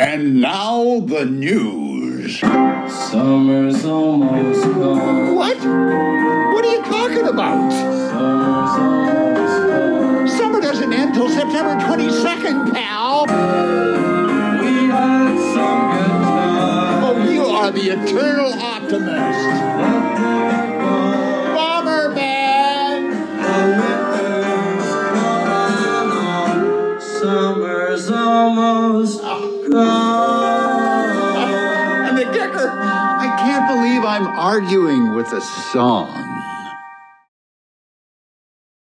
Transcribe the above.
And now the news. Summer's almost gone. What? What are you talking about? Summer's almost gone. Summer doesn't end till September 22nd, pal. We had some good times. Oh, you are the eternal optimist. Let them go. Bomberman! The winter's coming on. Summer's almost gone. And the kicker, I can't believe I'm arguing with a song.